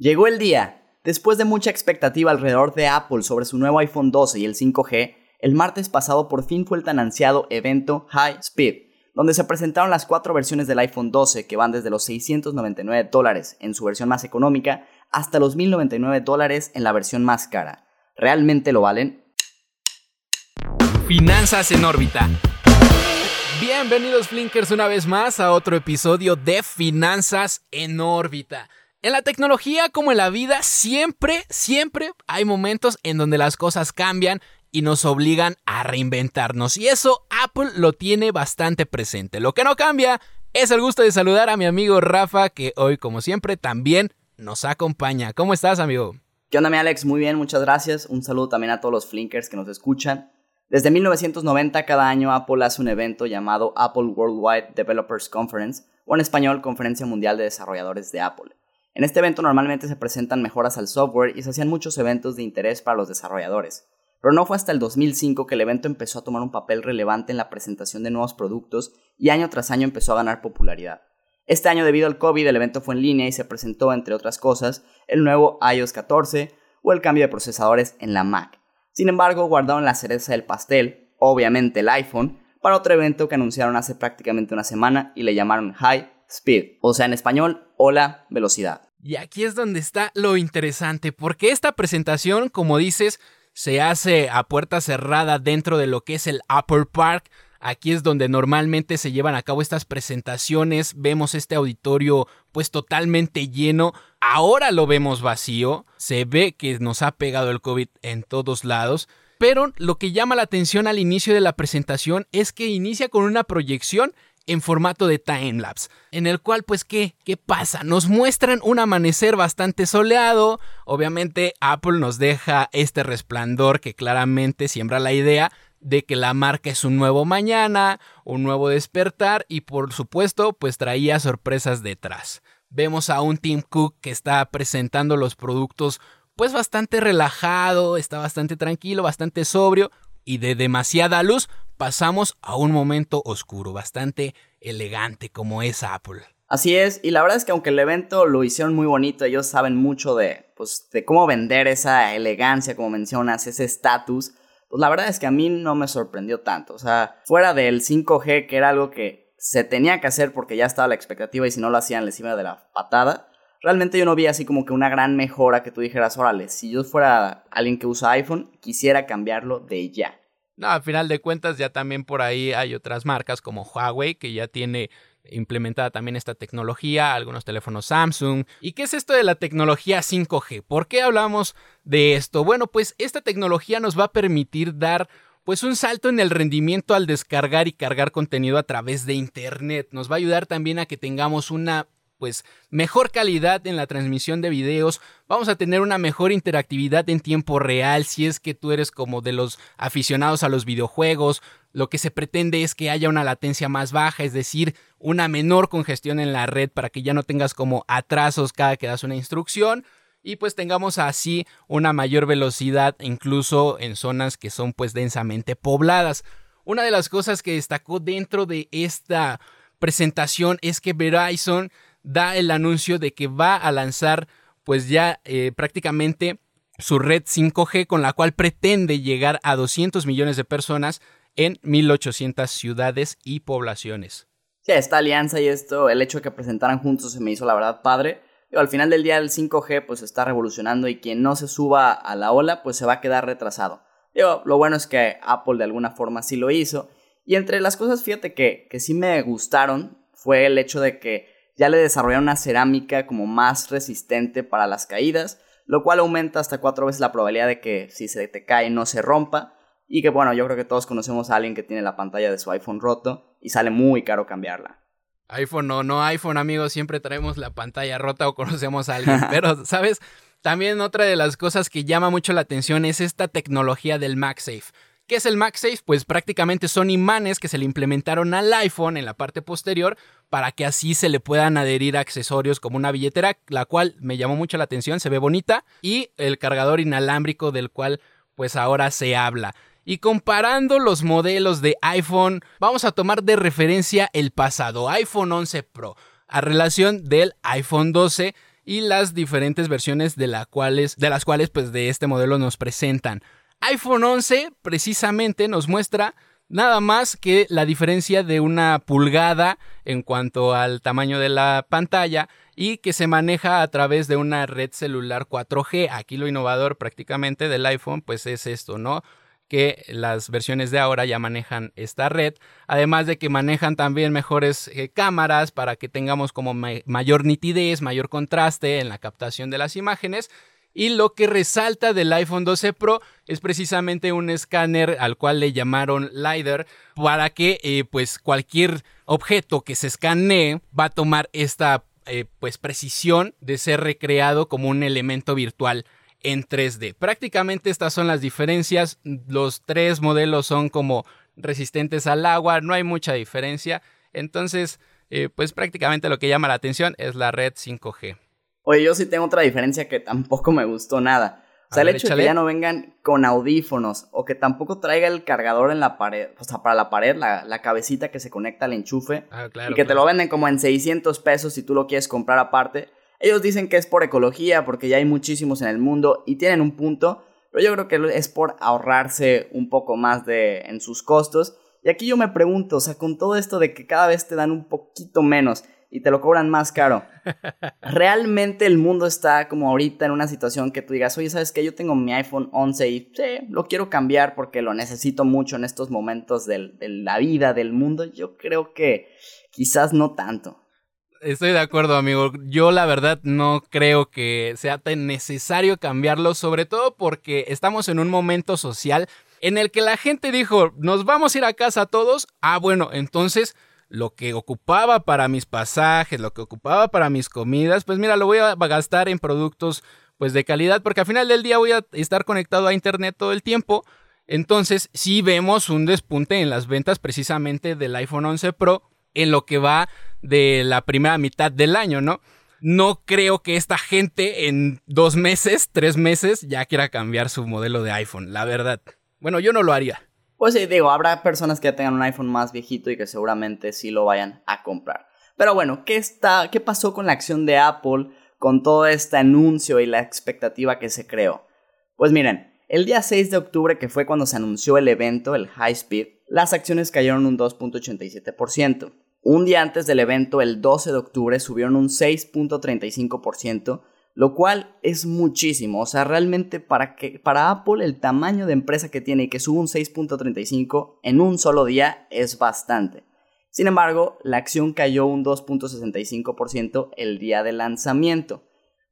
Llegó el día. Después de mucha expectativa alrededor de Apple sobre su nuevo iPhone 12 y el 5G, el martes pasado por fin fue el tan ansiado evento High Speed, donde se presentaron las cuatro versiones del iPhone 12 que van desde los 699 dólares en su versión más económica hasta los 1099 dólares en la versión más cara. ¿Realmente lo valen? Finanzas en órbita. Bienvenidos Flinkers una vez más a otro episodio de Finanzas en órbita. En la tecnología como en la vida siempre, siempre hay momentos en donde las cosas cambian y nos obligan a reinventarnos. Y eso Apple lo tiene bastante presente. Lo que no cambia es el gusto de saludar a mi amigo Rafa, que hoy como siempre también nos acompaña. ¿Cómo estás amigo? ¿Qué onda mi Alex? Muy bien, muchas gracias. Un saludo también a todos los Flinkers que nos escuchan. Desde 1990 cada año Apple hace un evento llamado Apple Worldwide Developers Conference, o en español Conferencia Mundial de Desarrolladores de Apple. En este evento normalmente se presentan mejoras al software y se hacían muchos eventos de interés para los desarrolladores. Pero no fue hasta el 2005 que el evento empezó a tomar un papel relevante en la presentación de nuevos productos y año tras año empezó a ganar popularidad. Este año debido al COVID el evento fue en línea y se presentó, entre otras cosas, el nuevo iOS 14 o el cambio de procesadores en la Mac. Sin embargo, guardaron la cereza del pastel, obviamente el iPhone, para otro evento que anunciaron hace prácticamente una semana y le llamaron High Speed, o sea en español, hola velocidad. Y aquí es donde está lo interesante, porque esta presentación, como dices, se hace a puerta cerrada dentro de lo que es el Upper Park. Aquí es donde normalmente se llevan a cabo estas presentaciones. Vemos este auditorio pues totalmente lleno. Ahora lo vemos vacío. Se ve que nos ha pegado el COVID en todos lados. Pero lo que llama la atención al inicio de la presentación es que inicia con una proyección en formato de timelapse, en el cual pues ¿qué? ¿Qué pasa? Nos muestran un amanecer bastante soleado, obviamente Apple nos deja este resplandor que claramente siembra la idea de que la marca es un nuevo mañana, un nuevo despertar y por supuesto pues traía sorpresas detrás. Vemos a un Tim Cook que está presentando los productos pues bastante relajado, está bastante tranquilo, bastante sobrio y de demasiada luz pasamos a un momento oscuro, bastante elegante como es Apple. Así es, y la verdad es que aunque el evento lo hicieron muy bonito, ellos saben mucho de, pues, de cómo vender esa elegancia, como mencionas, ese estatus, pues la verdad es que a mí no me sorprendió tanto. O sea, fuera del 5G, que era algo que se tenía que hacer porque ya estaba la expectativa y si no lo hacían les iba de la patada, realmente yo no vi así como que una gran mejora que tú dijeras, órale, si yo fuera alguien que usa iPhone, quisiera cambiarlo de ya. No, al final de cuentas ya también por ahí hay otras marcas como Huawei que ya tiene implementada también esta tecnología, algunos teléfonos Samsung. ¿Y qué es esto de la tecnología 5G? ¿Por qué hablamos de esto? Bueno, pues esta tecnología nos va a permitir dar pues un salto en el rendimiento al descargar y cargar contenido a través de internet. Nos va a ayudar también a que tengamos una pues mejor calidad en la transmisión de videos, vamos a tener una mejor interactividad en tiempo real si es que tú eres como de los aficionados a los videojuegos, lo que se pretende es que haya una latencia más baja, es decir, una menor congestión en la red para que ya no tengas como atrasos cada que das una instrucción y pues tengamos así una mayor velocidad incluso en zonas que son pues densamente pobladas. Una de las cosas que destacó dentro de esta presentación es que Verizon da el anuncio de que va a lanzar pues ya eh, prácticamente su red 5G con la cual pretende llegar a 200 millones de personas en 1800 ciudades y poblaciones. Sí, esta alianza y esto, el hecho de que presentaran juntos se me hizo la verdad padre. al final del día el 5G pues está revolucionando y quien no se suba a la ola pues se va a quedar retrasado. lo bueno es que Apple de alguna forma sí lo hizo. Y entre las cosas, fíjate que, que sí me gustaron fue el hecho de que ya le desarrollaron una cerámica como más resistente para las caídas, lo cual aumenta hasta cuatro veces la probabilidad de que si se te cae no se rompa. Y que bueno, yo creo que todos conocemos a alguien que tiene la pantalla de su iPhone roto y sale muy caro cambiarla. iPhone no, no iPhone amigos, siempre traemos la pantalla rota o conocemos a alguien, pero sabes, también otra de las cosas que llama mucho la atención es esta tecnología del MagSafe. ¿Qué es el MagSafe? Pues prácticamente son imanes que se le implementaron al iPhone en la parte posterior para que así se le puedan adherir accesorios como una billetera, la cual me llamó mucho la atención, se ve bonita, y el cargador inalámbrico del cual pues ahora se habla. Y comparando los modelos de iPhone, vamos a tomar de referencia el pasado iPhone 11 Pro a relación del iPhone 12 y las diferentes versiones de, cuales, de las cuales pues de este modelo nos presentan. iPhone 11 precisamente nos muestra nada más que la diferencia de una pulgada en cuanto al tamaño de la pantalla y que se maneja a través de una red celular 4G. Aquí lo innovador prácticamente del iPhone pues es esto, ¿no? que las versiones de ahora ya manejan esta red, además de que manejan también mejores eh, cámaras para que tengamos como mayor nitidez, mayor contraste en la captación de las imágenes y lo que resalta del iPhone 12 Pro es precisamente un escáner al cual le llamaron LiDAR para que eh, pues cualquier objeto que se escanee va a tomar esta eh, pues precisión de ser recreado como un elemento virtual en 3D. Prácticamente estas son las diferencias. Los tres modelos son como resistentes al agua, no hay mucha diferencia. Entonces, eh, pues prácticamente lo que llama la atención es la red 5G. Oye, yo sí tengo otra diferencia que tampoco me gustó nada. O sea, el hecho de que ya no vengan con audífonos o que tampoco traiga el cargador en la pared, o sea, para la pared, la, cabecita que se conecta al enchufe. Ah, y que te lo venden como en 600 pesos si tú lo quieres comprar aparte. Ellos dicen que es por ecología, porque ya hay muchísimos en el mundo y tienen un punto, pero yo creo que es por ahorrarse un poco más de, en sus costos. Y aquí yo me pregunto, o sea, con todo esto de que cada vez te dan un poquito menos y te lo cobran más caro. Realmente el mundo está como ahorita en una situación que tú digas, oye, ¿sabes qué? Yo tengo mi iPhone 11 y sí, lo quiero cambiar porque lo necesito mucho en estos momentos de la vida, del mundo. Yo creo que quizás no tanto. Estoy de acuerdo, amigo. Yo la verdad no creo que sea tan necesario cambiarlo, sobre todo porque estamos en un momento social en el que la gente dijo, nos vamos a ir a casa todos. Ah, bueno, entonces lo que ocupaba para mis pasajes, lo que ocupaba para mis comidas, pues mira, lo voy a gastar en productos pues de calidad, porque al final del día voy a estar conectado a internet todo el tiempo. Entonces, sí vemos un despunte en las ventas precisamente del iPhone 11 Pro en lo que va de la primera mitad del año, ¿no? No creo que esta gente en dos meses, tres meses, ya quiera cambiar su modelo de iPhone, la verdad. Bueno, yo no lo haría. Pues sí, digo, habrá personas que tengan un iPhone más viejito y que seguramente sí lo vayan a comprar. Pero bueno, ¿qué, está, ¿qué pasó con la acción de Apple con todo este anuncio y la expectativa que se creó? Pues miren, el día 6 de octubre, que fue cuando se anunció el evento, el High Speed, las acciones cayeron un 2.87%. Un día antes del evento, el 12 de octubre, subieron un 6.35%, lo cual es muchísimo. O sea, realmente para, que, para Apple el tamaño de empresa que tiene y que sube un 6.35 en un solo día es bastante. Sin embargo, la acción cayó un 2.65% el día de lanzamiento.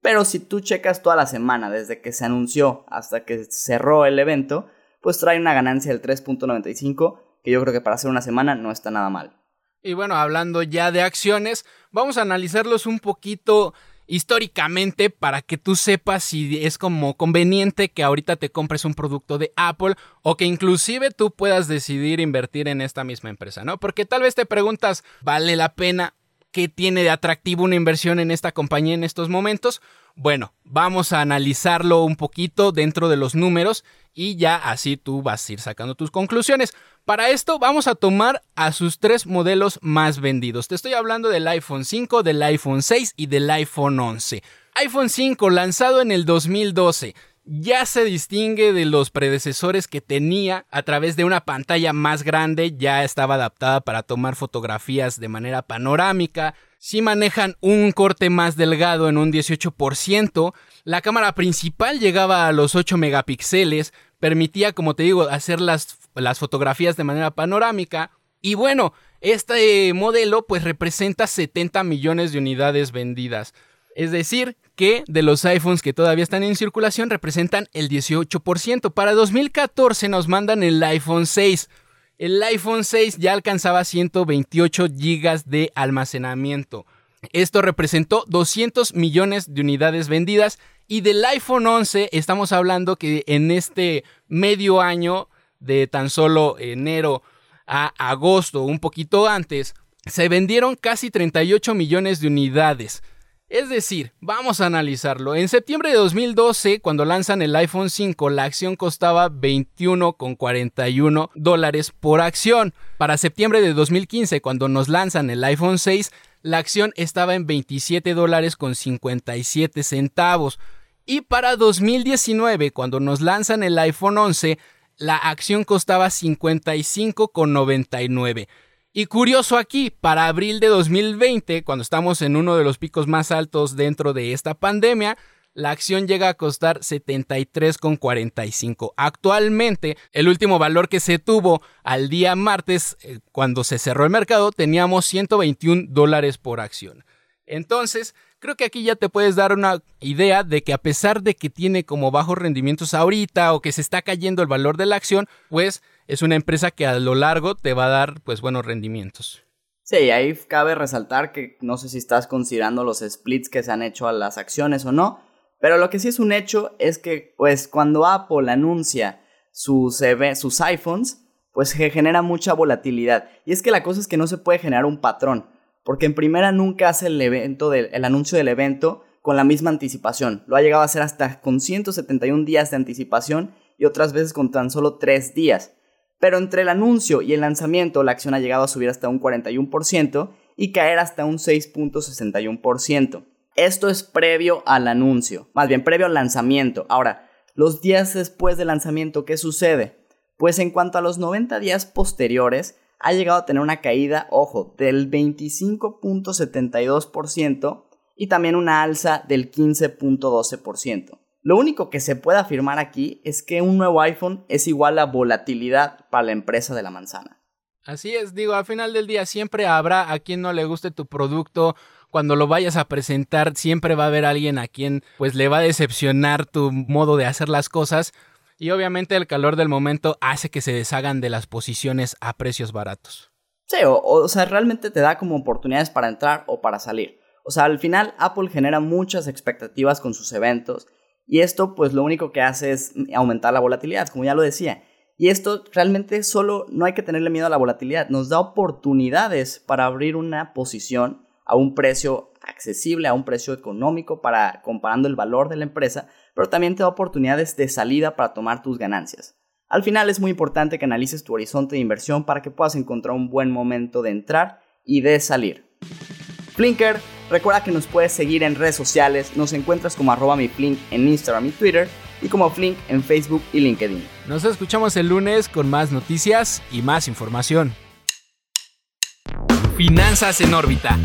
Pero si tú checas toda la semana, desde que se anunció hasta que cerró el evento, pues trae una ganancia del 3.95, que yo creo que para hacer una semana no está nada mal. Y bueno, hablando ya de acciones, vamos a analizarlos un poquito históricamente para que tú sepas si es como conveniente que ahorita te compres un producto de Apple o que inclusive tú puedas decidir invertir en esta misma empresa, ¿no? Porque tal vez te preguntas, ¿vale la pena? ¿Qué tiene de atractivo una inversión en esta compañía en estos momentos? Bueno, vamos a analizarlo un poquito dentro de los números y ya así tú vas a ir sacando tus conclusiones. Para esto vamos a tomar a sus tres modelos más vendidos. Te estoy hablando del iPhone 5, del iPhone 6 y del iPhone 11. iPhone 5 lanzado en el 2012 ya se distingue de los predecesores que tenía a través de una pantalla más grande, ya estaba adaptada para tomar fotografías de manera panorámica, si manejan un corte más delgado en un 18%, la cámara principal llegaba a los 8 megapíxeles, permitía, como te digo, hacer las, las fotografías de manera panorámica. Y bueno, este modelo pues representa 70 millones de unidades vendidas. Es decir, que de los iPhones que todavía están en circulación representan el 18%. Para 2014 nos mandan el iPhone 6. El iPhone 6 ya alcanzaba 128 GB de almacenamiento. Esto representó 200 millones de unidades vendidas y del iPhone 11 estamos hablando que en este medio año de tan solo enero a agosto, un poquito antes, se vendieron casi 38 millones de unidades. Es decir, vamos a analizarlo. En septiembre de 2012, cuando lanzan el iPhone 5, la acción costaba 21,41 dólares por acción. Para septiembre de 2015, cuando nos lanzan el iPhone 6, la acción estaba en 27 dólares con 57 centavos. Y para 2019, cuando nos lanzan el iPhone 11, la acción costaba 55,99. Y curioso aquí, para abril de 2020, cuando estamos en uno de los picos más altos dentro de esta pandemia, la acción llega a costar 73,45. Actualmente, el último valor que se tuvo al día martes, eh, cuando se cerró el mercado, teníamos 121 dólares por acción. Entonces, creo que aquí ya te puedes dar una idea de que a pesar de que tiene como bajos rendimientos ahorita o que se está cayendo el valor de la acción, pues es una empresa que a lo largo te va a dar pues buenos rendimientos. Sí, ahí cabe resaltar que no sé si estás considerando los splits que se han hecho a las acciones o no, pero lo que sí es un hecho es que pues cuando Apple anuncia sus, sus iPhones, pues se genera mucha volatilidad. Y es que la cosa es que no se puede generar un patrón, porque en primera nunca hace el anuncio del evento con la misma anticipación. Lo ha llegado a hacer hasta con 171 días de anticipación y otras veces con tan solo 3 días. Pero entre el anuncio y el lanzamiento la acción ha llegado a subir hasta un 41% y caer hasta un 6.61%. Esto es previo al anuncio, más bien previo al lanzamiento. Ahora, los días después del lanzamiento, ¿qué sucede? Pues en cuanto a los 90 días posteriores, ha llegado a tener una caída, ojo, del 25.72% y también una alza del 15.12%. Lo único que se puede afirmar aquí es que un nuevo iPhone es igual a volatilidad para la empresa de la manzana. Así es, digo, al final del día siempre habrá a quien no le guste tu producto. Cuando lo vayas a presentar, siempre va a haber alguien a quien pues le va a decepcionar tu modo de hacer las cosas. Y obviamente el calor del momento hace que se deshagan de las posiciones a precios baratos. Sí, o, o sea, realmente te da como oportunidades para entrar o para salir. O sea, al final Apple genera muchas expectativas con sus eventos y esto pues lo único que hace es aumentar la volatilidad, como ya lo decía. Y esto realmente solo no hay que tenerle miedo a la volatilidad, nos da oportunidades para abrir una posición a un precio accesible, a un precio económico para comparando el valor de la empresa, pero también te da oportunidades de salida para tomar tus ganancias. Al final es muy importante que analices tu horizonte de inversión para que puedas encontrar un buen momento de entrar y de salir. Flinker Recuerda que nos puedes seguir en redes sociales, nos encuentras como arroba mi Flink en Instagram y Twitter y como Flink en Facebook y LinkedIn. Nos escuchamos el lunes con más noticias y más información. Finanzas en órbita